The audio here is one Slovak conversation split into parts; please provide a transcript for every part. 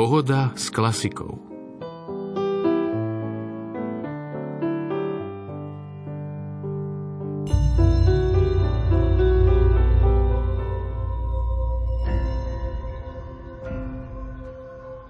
Pohoda s klasikou.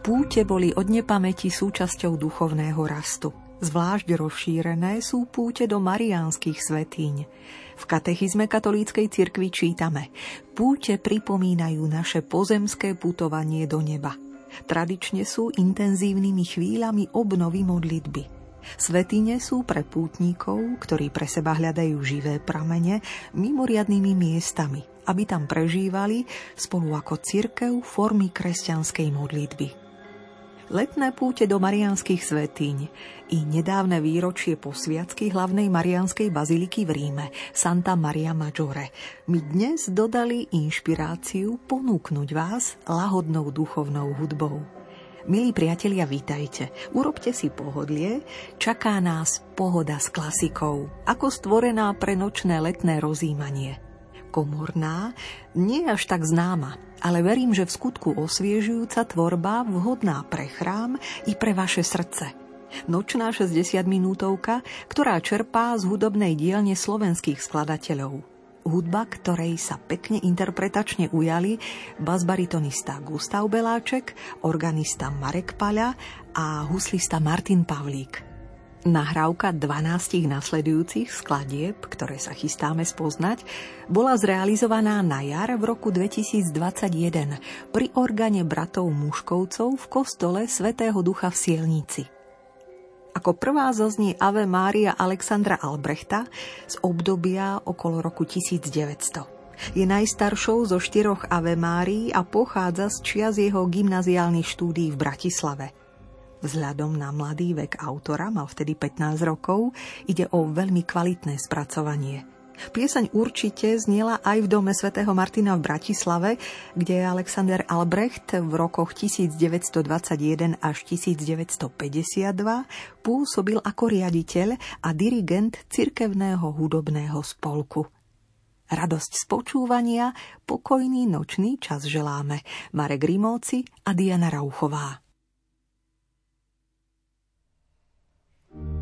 Púte boli od nepamäti súčasťou duchovného rastu. Zvlášť rozšírené sú púte do mariánskych svetíň. V katechizme katolíckej cirkvi čítame Púte pripomínajú naše pozemské putovanie do neba. Tradične sú intenzívnymi chvíľami obnovy modlitby. Svetine sú pre pútnikov, ktorí pre seba hľadajú živé pramene, mimoriadnými miestami, aby tam prežívali spolu ako cirkev formy kresťanskej modlitby letné púte do marianských svetíň i nedávne výročie posviacky hlavnej marianskej baziliky v Ríme, Santa Maria Maggiore, mi dnes dodali inšpiráciu ponúknuť vás lahodnou duchovnou hudbou. Milí priatelia, vítajte. Urobte si pohodlie, čaká nás pohoda s klasikou, ako stvorená pre nočné letné rozímanie – komorná, nie až tak známa, ale verím, že v skutku osviežujúca tvorba vhodná pre chrám i pre vaše srdce. Nočná 60 minútovka, ktorá čerpá z hudobnej dielne slovenských skladateľov. Hudba, ktorej sa pekne interpretačne ujali basbaritonista Gustav Beláček, organista Marek Paľa a huslista Martin Pavlík – Nahrávka 12 nasledujúcich skladieb, ktoré sa chystáme spoznať, bola zrealizovaná na jar v roku 2021 pri organe bratov Muškovcov v kostole Svetého Ducha v Sielnici. Ako prvá zoznie Ave Mária Alexandra Albrechta z obdobia okolo roku 1900. Je najstaršou zo štyroch Ave Márií a pochádza z čias jeho gymnaziálnych štúdií v Bratislave – Vzhľadom na mladý vek autora, mal vtedy 15 rokov, ide o veľmi kvalitné spracovanie. Piesaň určite zniela aj v dome svätého Martina v Bratislave, kde Alexander Albrecht v rokoch 1921 až 1952 pôsobil ako riaditeľ a dirigent cirkevného hudobného spolku. Radosť z počúvania, pokojný nočný čas želáme. Marek Rimóci a Diana Rauchová. you.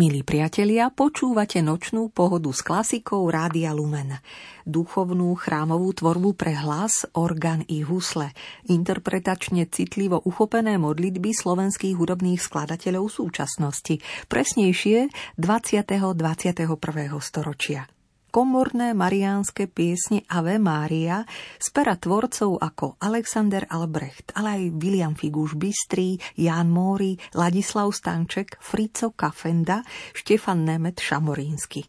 Milí priatelia, počúvate nočnú pohodu s klasikou Rádia Lumen. Duchovnú chrámovú tvorbu pre hlas, orgán i husle. Interpretačne citlivo uchopené modlitby slovenských hudobných skladateľov súčasnosti. Presnejšie 20. 21. storočia komorné mariánske piesne Ave Mária z pera tvorcov ako Alexander Albrecht, ale aj William Figuš Bystrý, Jan Móri, Ladislav Stanček, Frico Kafenda, Štefan Nemet Šamorínsky.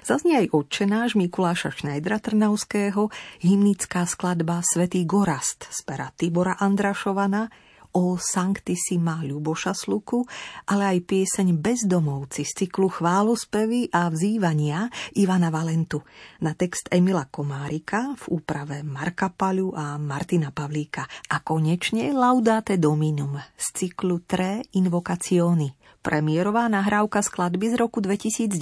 Zaznie aj odčenáš Mikuláša Šnajdra Trnavského, hymnická skladba Svetý Gorast z pera Tibora Andrašovana, o Sanctissima Ľuboša Sluku, ale aj pieseň Bezdomovci z cyklu Chválospevy a vzývania Ivana Valentu na text Emila Komárika v úprave Marka Paľu a Martina Pavlíka. A konečne Laudate Dominum z cyklu Tre Invocazioni. Premiérová nahrávka skladby z roku 2019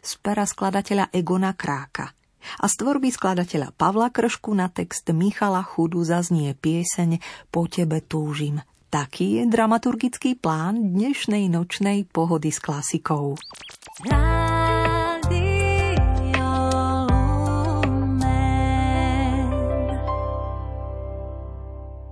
z pera skladateľa Egona Kráka – a z tvorby skladateľa Pavla Kršku na text Michala Chudu zaznie pieseň Po tebe túžim. Taký je dramaturgický plán dnešnej nočnej pohody s klasikou.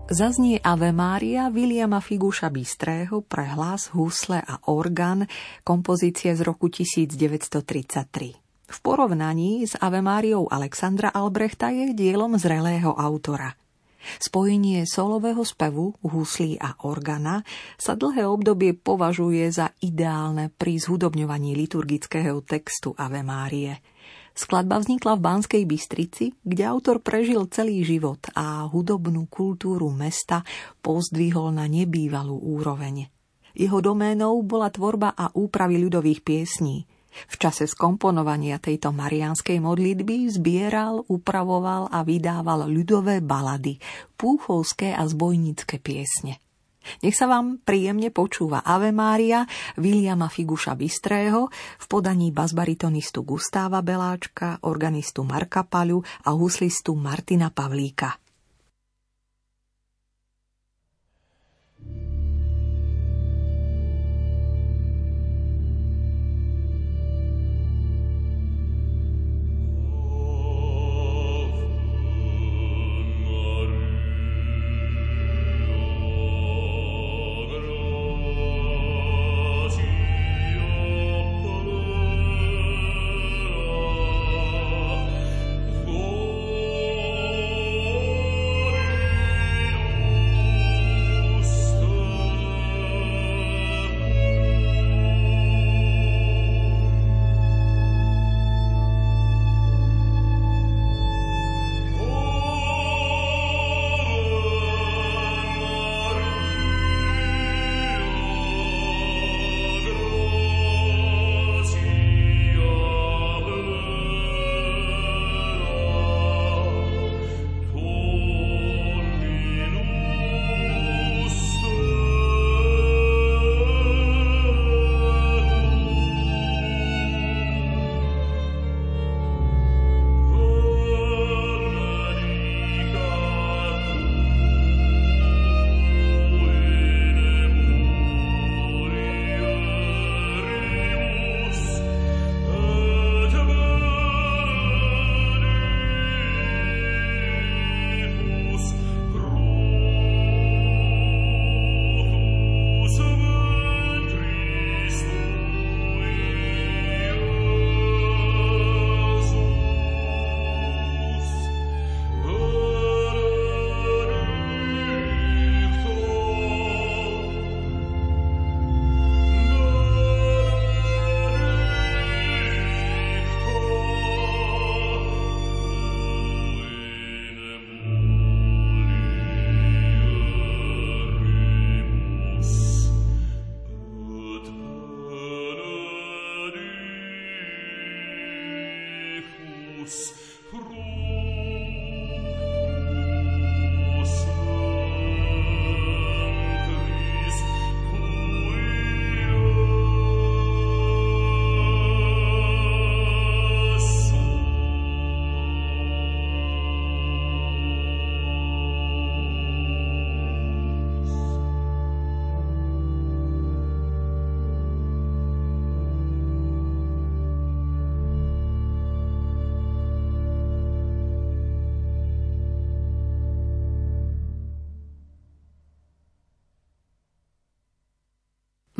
Zaznie Ave Mária Williama Figuša Bystrého pre hlas, husle a orgán kompozície z roku 1933. V porovnaní s Avemáriou Alexandra Albrechta je dielom zrelého autora. Spojenie solového spevu, huslí a organa sa dlhé obdobie považuje za ideálne pri zhudobňovaní liturgického textu Ave Márie. Skladba vznikla v Banskej Bystrici, kde autor prežil celý život a hudobnú kultúru mesta pozdvihol na nebývalú úroveň. Jeho doménou bola tvorba a úpravy ľudových piesní – v čase skomponovania tejto marianskej modlitby zbieral, upravoval a vydával ľudové balady, púchovské a zbojnícke piesne. Nech sa vám príjemne počúva Ave Mária Viliama Figuša Bystrého v podaní basbaritonistu Gustáva Beláčka, organistu Marka Paľu a huslistu Martina Pavlíka.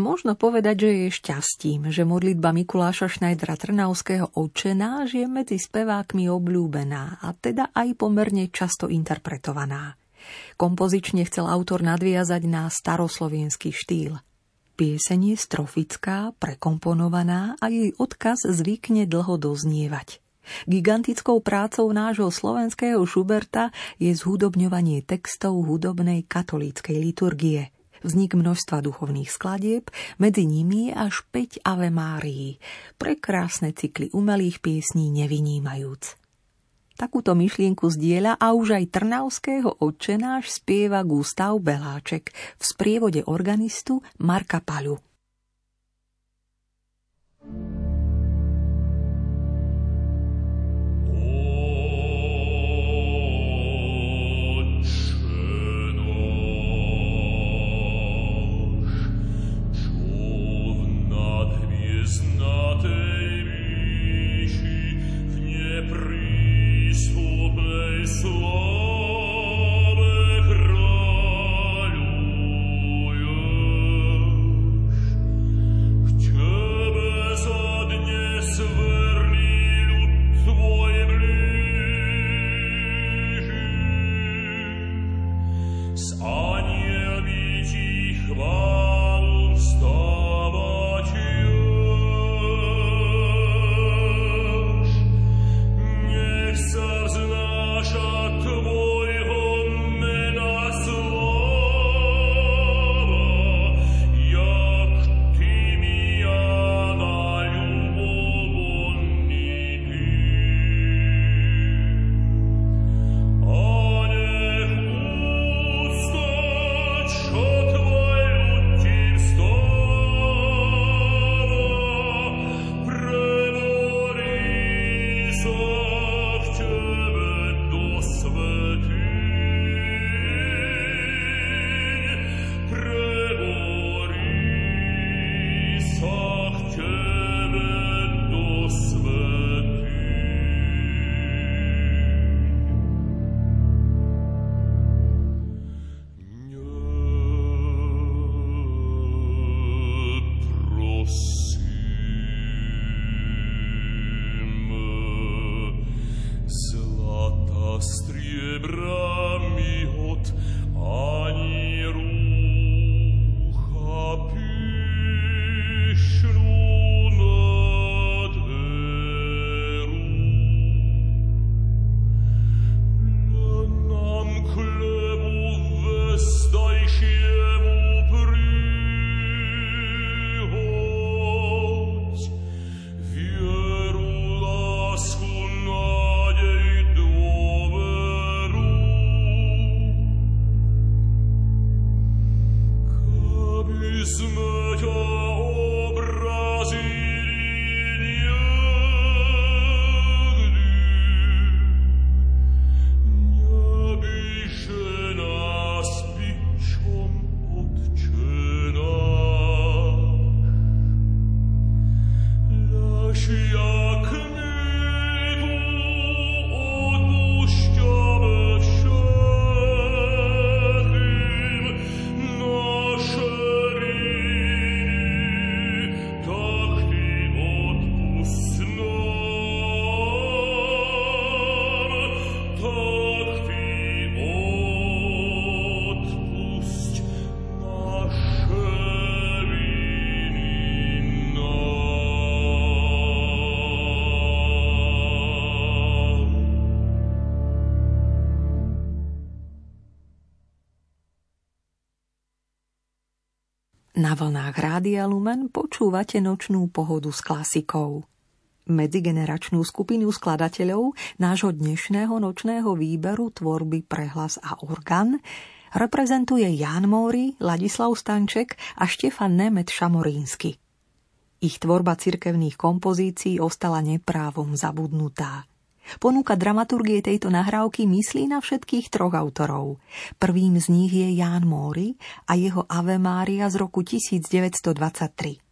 Možno povedať, že je šťastím, že modlitba Mikuláša Šnajdra Trnavského očená je medzi spevákmi obľúbená a teda aj pomerne často interpretovaná. Kompozične chcel autor nadviazať na staroslovenský štýl. Pieseň je strofická, prekomponovaná a jej odkaz zvykne dlho doznievať. Gigantickou prácou nášho slovenského Šuberta je zhudobňovanie textov hudobnej katolíckej liturgie – vznik množstva duchovných skladieb, medzi nimi až 5 Ave Márií, prekrásne cykly umelých piesní nevynímajúc. Takúto myšlienku zdieľa a už aj trnavského odčenáš spieva Gustav Beláček v sprievode organistu Marka Palu. thank you Na vlnách Rádia Lumen počúvate nočnú pohodu s klasikou. Medzigeneračnú skupinu skladateľov nášho dnešného nočného výberu tvorby Prehlas a orgán reprezentuje Jan Móri, Ladislav Stanček a Štefan Nemet Šamorínsky. Ich tvorba cirkevných kompozícií ostala neprávom zabudnutá. Ponúka dramaturgie tejto nahrávky myslí na všetkých troch autorov. Prvým z nich je Ján Móry a jeho Ave Mária z roku 1923.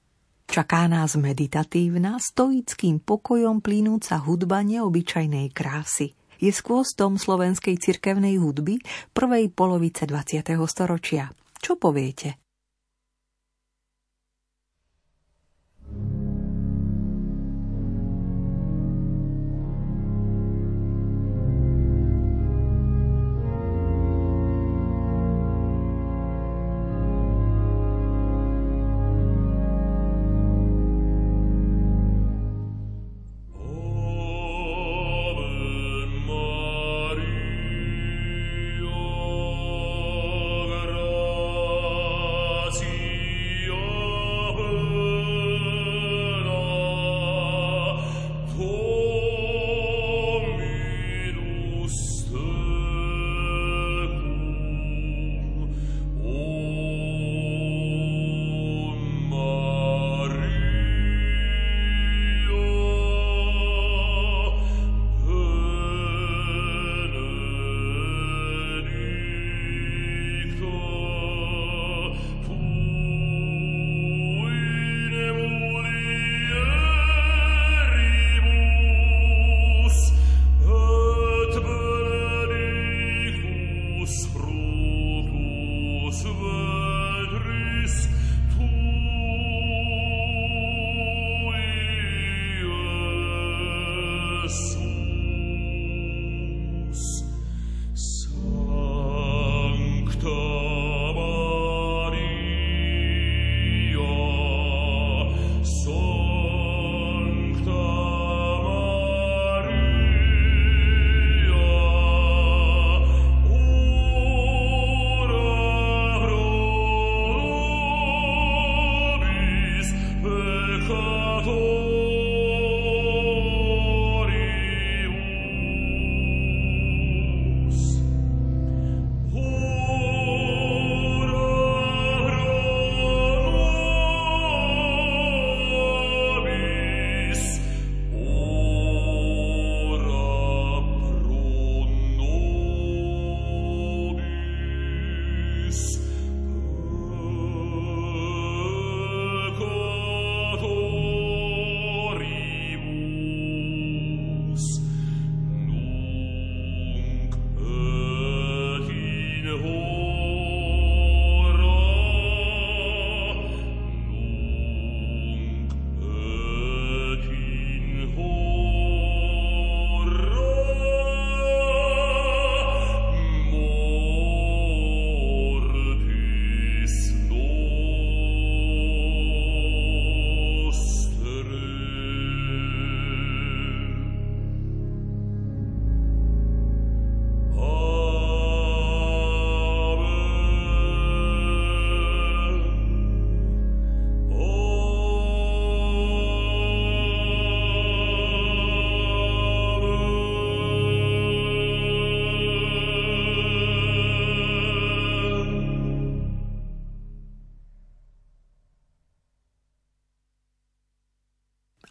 Čaká nás meditatívna, stoickým pokojom plínúca hudba neobyčajnej krásy. Je skvostom slovenskej cirkevnej hudby prvej polovice 20. storočia. Čo poviete?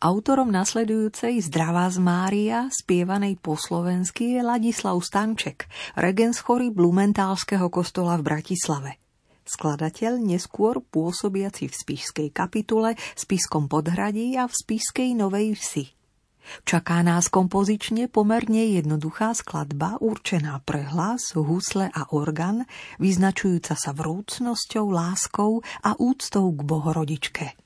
Autorom nasledujúcej Zdravá z Mária, spievanej po slovensky, je Ladislav Stanček, regens chory Blumentálskeho kostola v Bratislave. Skladateľ neskôr pôsobiaci v spišskej kapitule, spiskom podhradí a v spišskej Novej Vsi. Čaká nás kompozične pomerne jednoduchá skladba určená pre hlas, husle a orgán, vyznačujúca sa vrúcnosťou, láskou a úctou k Bohorodičke.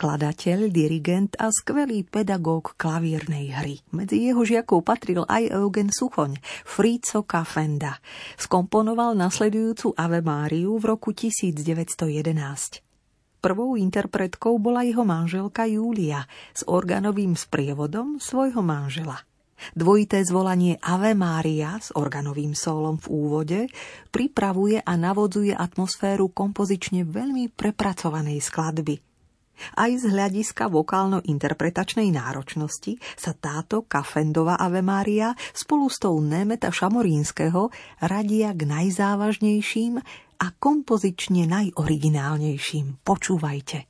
Skladateľ, dirigent a skvelý pedagóg klavírnej hry. Medzi jeho žiakov patril aj Eugen Suchoň, Frico Kafenda. Skomponoval nasledujúcu Ave Máriu v roku 1911. Prvou interpretkou bola jeho manželka Júlia s organovým sprievodom svojho manžela. Dvojité zvolanie Ave Mária s organovým solom v úvode pripravuje a navodzuje atmosféru kompozične veľmi prepracovanej skladby – aj z hľadiska vokálno-interpretačnej náročnosti sa táto kafendová Ave Maria spolu s tou Nemeta Šamorínskeho radia k najzávažnejším a kompozične najoriginálnejším. Počúvajte.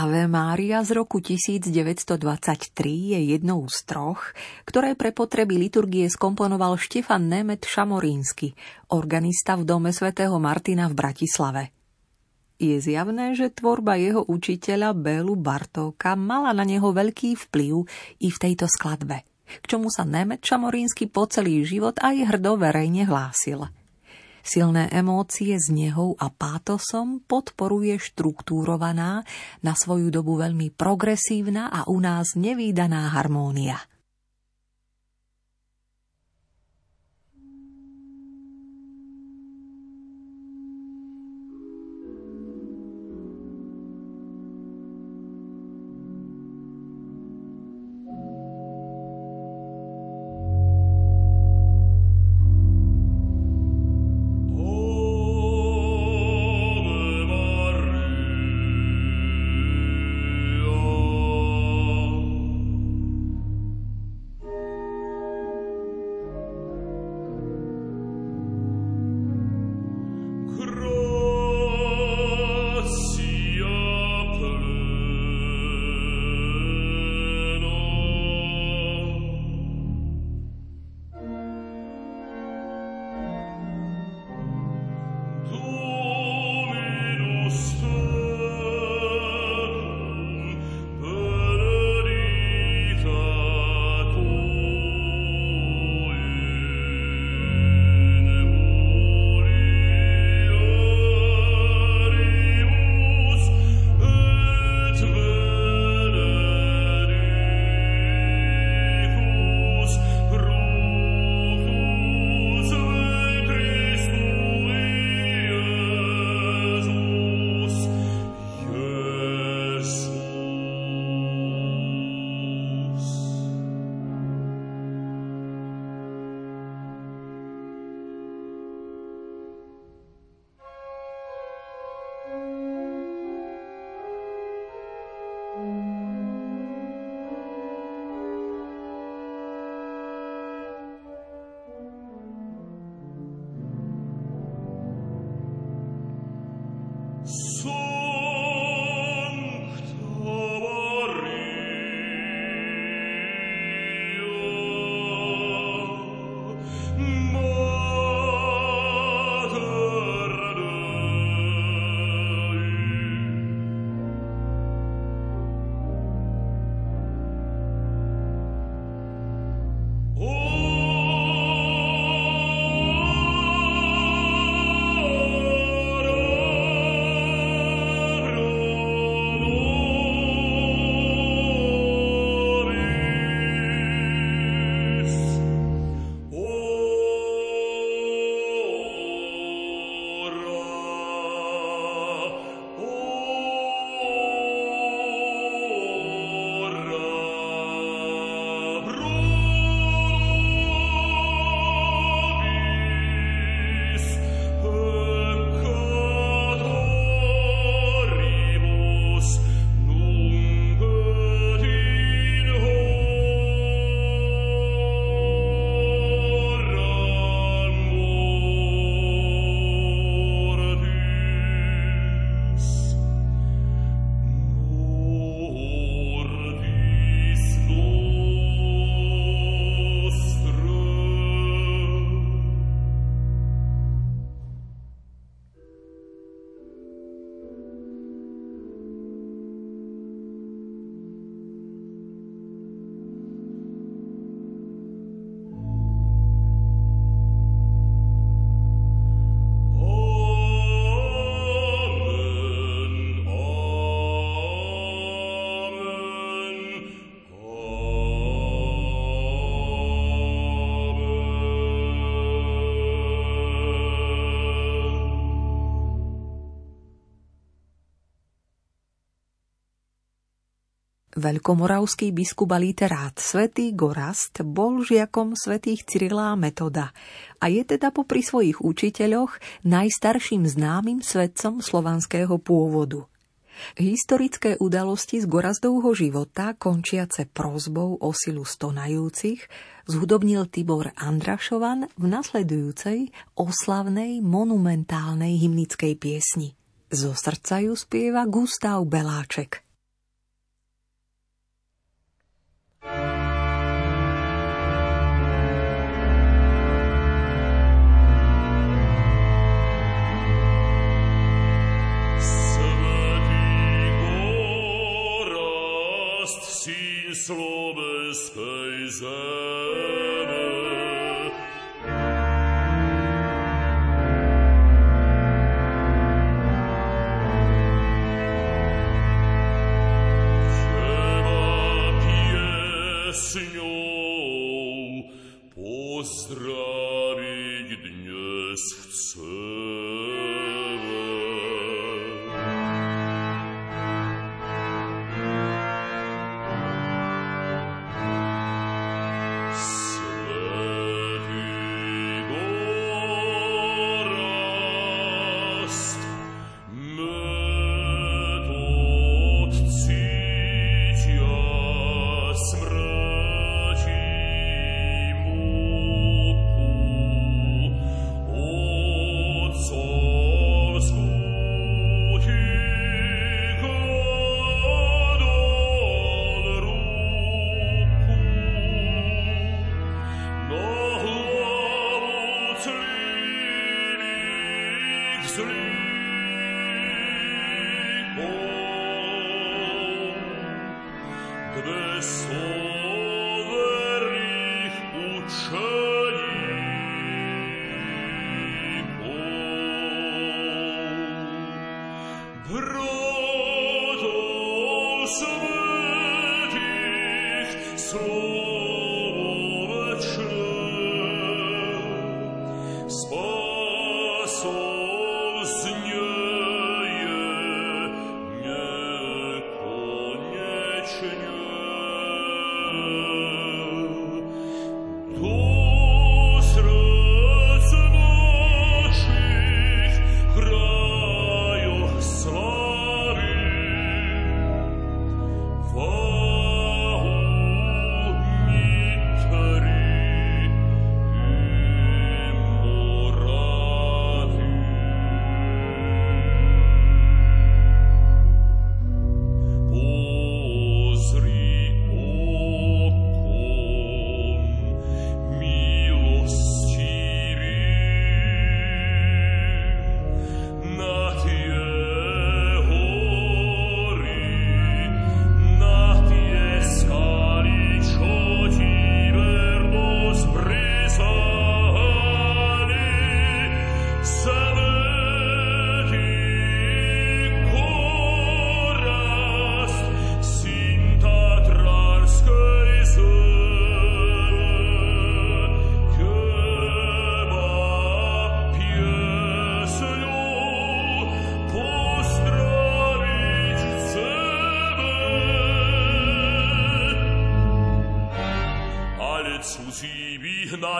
Ave Mária z roku 1923 je jednou z troch, ktoré pre potreby liturgie skomponoval Štefan Nemet Šamorínsky, organista v dome svätého Martina v Bratislave. Je zjavné, že tvorba jeho učiteľa Bélu Bartóka mala na neho veľký vplyv i v tejto skladbe, k čomu sa Nemet Šamorínsky po celý život aj hrdo verejne hlásil – Silné emócie s nehou a pátosom podporuje štruktúrovaná, na svoju dobu veľmi progresívna a u nás nevýdaná harmónia. Veľkomoravský biskup a literát svätý Gorast bol žiakom svätých Cyrila a Metoda a je teda popri svojich učiteľoch najstarším známym svetcom slovanského pôvodu. Historické udalosti z Gorazdovho života, končiace prozbou o silu stonajúcich, zhudobnil Tibor Andrašovan v nasledujúcej oslavnej monumentálnej hymnickej piesni. Zo srdca ju spieva Gustav Beláček. Slovenskej zemlji. Señor.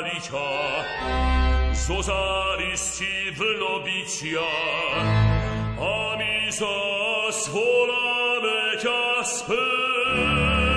zalicia, zozaliści wlobicia, a for the ciaspy.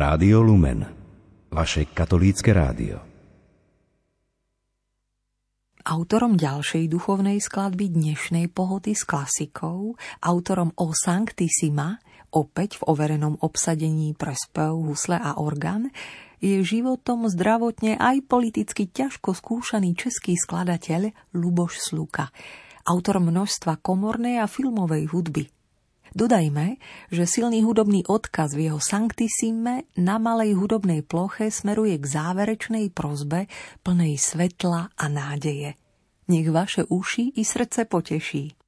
Rádio Lumen, vaše katolícke rádio. Autorom ďalšej duchovnej skladby dnešnej pohoty s klasikou, autorom O Sanctissima, opäť v overenom obsadení pre spev, husle a orgán, je životom zdravotne aj politicky ťažko skúšaný český skladateľ Luboš Sluka, autor množstva komornej a filmovej hudby. Dodajme, že silný hudobný odkaz v jeho Sanctissime na malej hudobnej ploche smeruje k záverečnej prozbe plnej svetla a nádeje. Nech vaše uši i srdce poteší.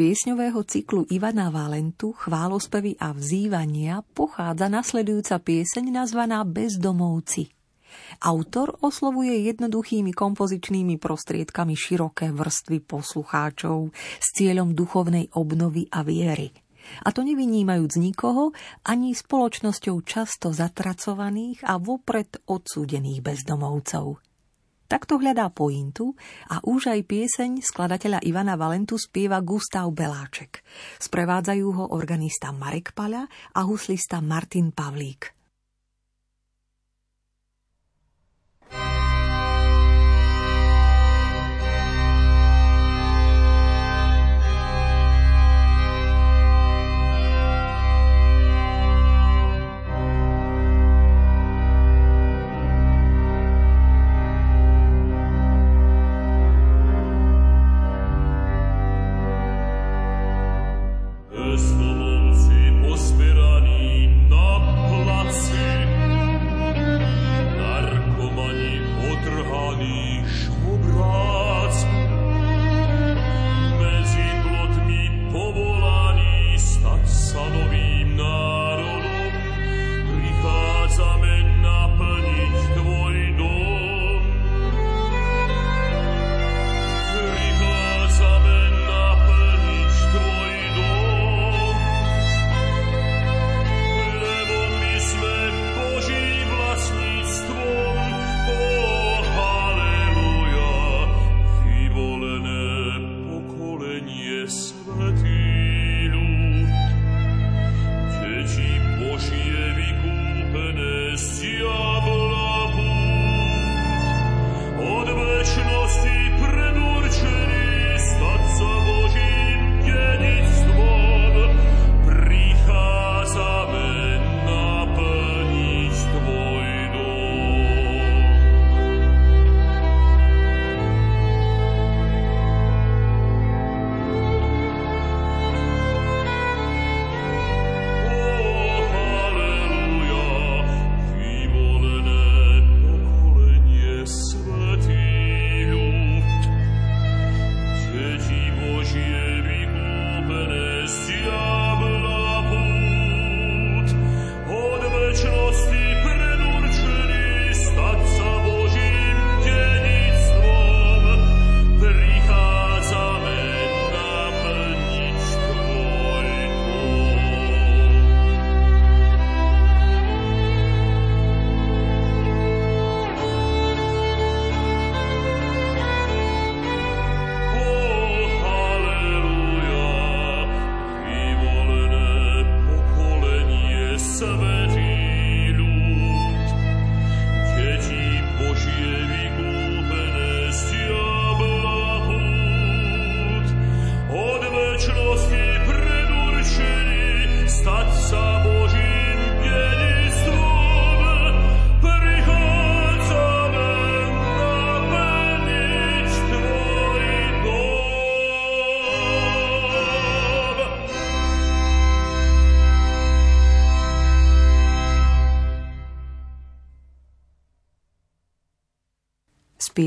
Piesňového cyklu Ivana Valentu Chválospevy a vzývania pochádza nasledujúca pieseň nazvaná Bezdomovci. Autor oslovuje jednoduchými kompozičnými prostriedkami široké vrstvy poslucháčov s cieľom duchovnej obnovy a viery. A to nevynímajúc nikoho, ani spoločnosťou často zatracovaných a vopred odsúdených bezdomovcov. Takto hľadá pointu a už aj pieseň skladateľa Ivana Valentu spieva Gustav Beláček. Sprevádzajú ho organista Marek Paľa a huslista Martin Pavlík.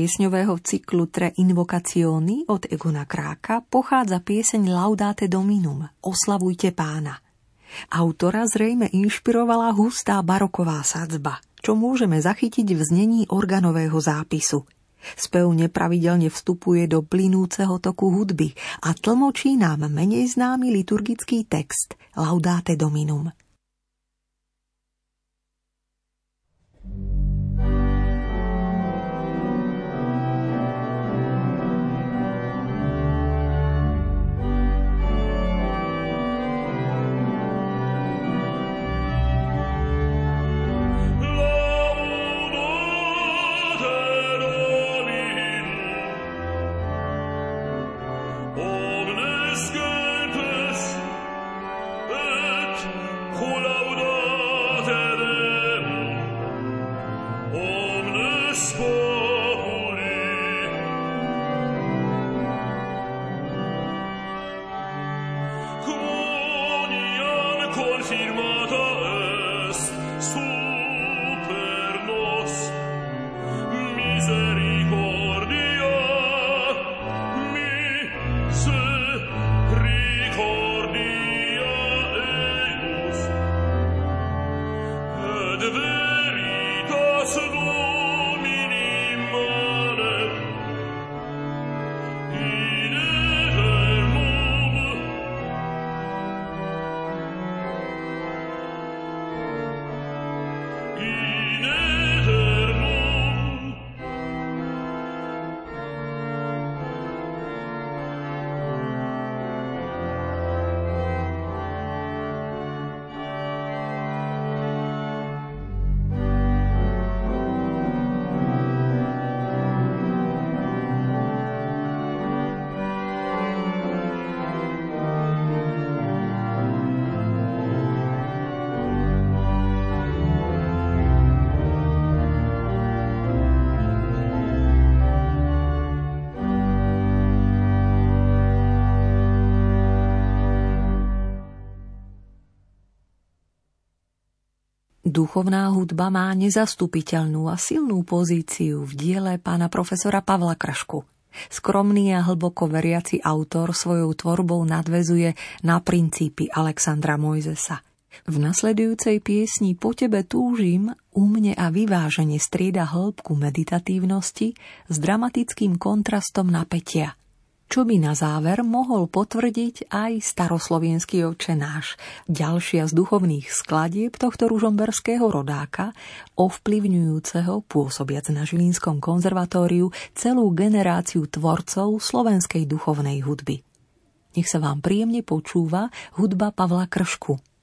Piesňového cyklu Tre Invocazioni od Egona Kráka pochádza pieseň Laudate Dominum, Oslavujte pána. Autora zrejme inšpirovala hustá baroková sadzba, čo môžeme zachytiť v znení organového zápisu. Spev nepravidelne vstupuje do plynúceho toku hudby a tlmočí nám menej známy liturgický text Laudate Dominum. Duchovná hudba má nezastupiteľnú a silnú pozíciu v diele pána profesora Pavla Krašku. Skromný a hlboko veriaci autor svojou tvorbou nadvezuje na princípy Alexandra Mojzesa. V nasledujúcej piesni Po tebe túžim umne a vyvážene strieda hĺbku meditatívnosti s dramatickým kontrastom napätia – čo by na záver mohol potvrdiť aj staroslovenský očenáš, ďalšia z duchovných skladieb tohto ružomberského rodáka, ovplyvňujúceho, pôsobiac na Žilinskom konzervatóriu, celú generáciu tvorcov slovenskej duchovnej hudby. Nech sa vám príjemne počúva hudba Pavla Kršku.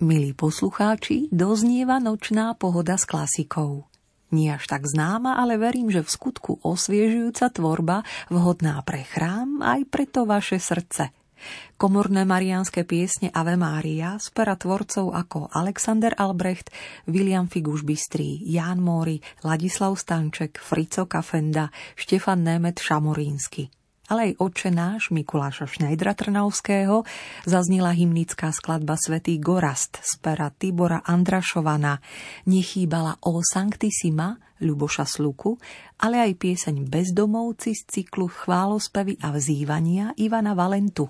Milí poslucháči, doznieva nočná pohoda s klasikou. Nie až tak známa, ale verím, že v skutku osviežujúca tvorba, vhodná pre chrám, aj pre to vaše srdce. Komorné mariánske piesne Ave Mária spera tvorcov ako Alexander Albrecht, William Figuš Bystrý, Ján Móri, Ladislav Stanček, Frico Kafenda, Štefan Német Šamorínsky – ale aj oče náš Mikuláša Šnajdra Trnavského zaznila hymnická skladba Svetý Gorast z pera Tibora Andrašovana, nechýbala O Sanctissima Ľuboša Sluku, ale aj pieseň Bezdomovci z cyklu Chválospevy a vzývania Ivana Valentu.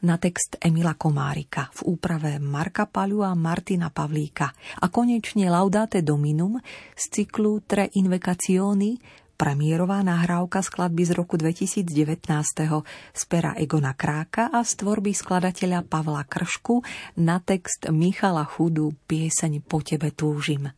Na text Emila Komárika v úprave Marka Paľu a Martina Pavlíka. A konečne Laudate Dominum z cyklu Tre Invecazioni premiérová nahrávka skladby z roku 2019. z pera Egona Kráka a z tvorby skladateľa Pavla Kršku na text Michala Chudu pieseň Po tebe túžim.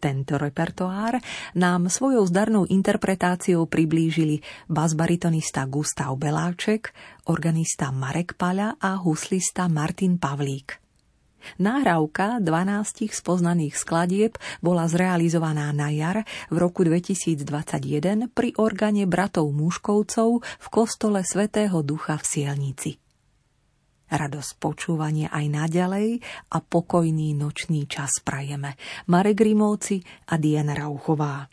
Tento repertoár nám svojou zdarnou interpretáciou priblížili basbaritonista Gustav Beláček, organista Marek Paľa a huslista Martin Pavlík. Náhrávka 12 spoznaných skladieb bola zrealizovaná na jar v roku 2021 pri organe bratov Muškovcov v kostole Svetého Ducha v Sielnici. Radosť počúvania aj naďalej a pokojný nočný čas prajeme. Marek Rimovci a Diana Rauchová.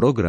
Program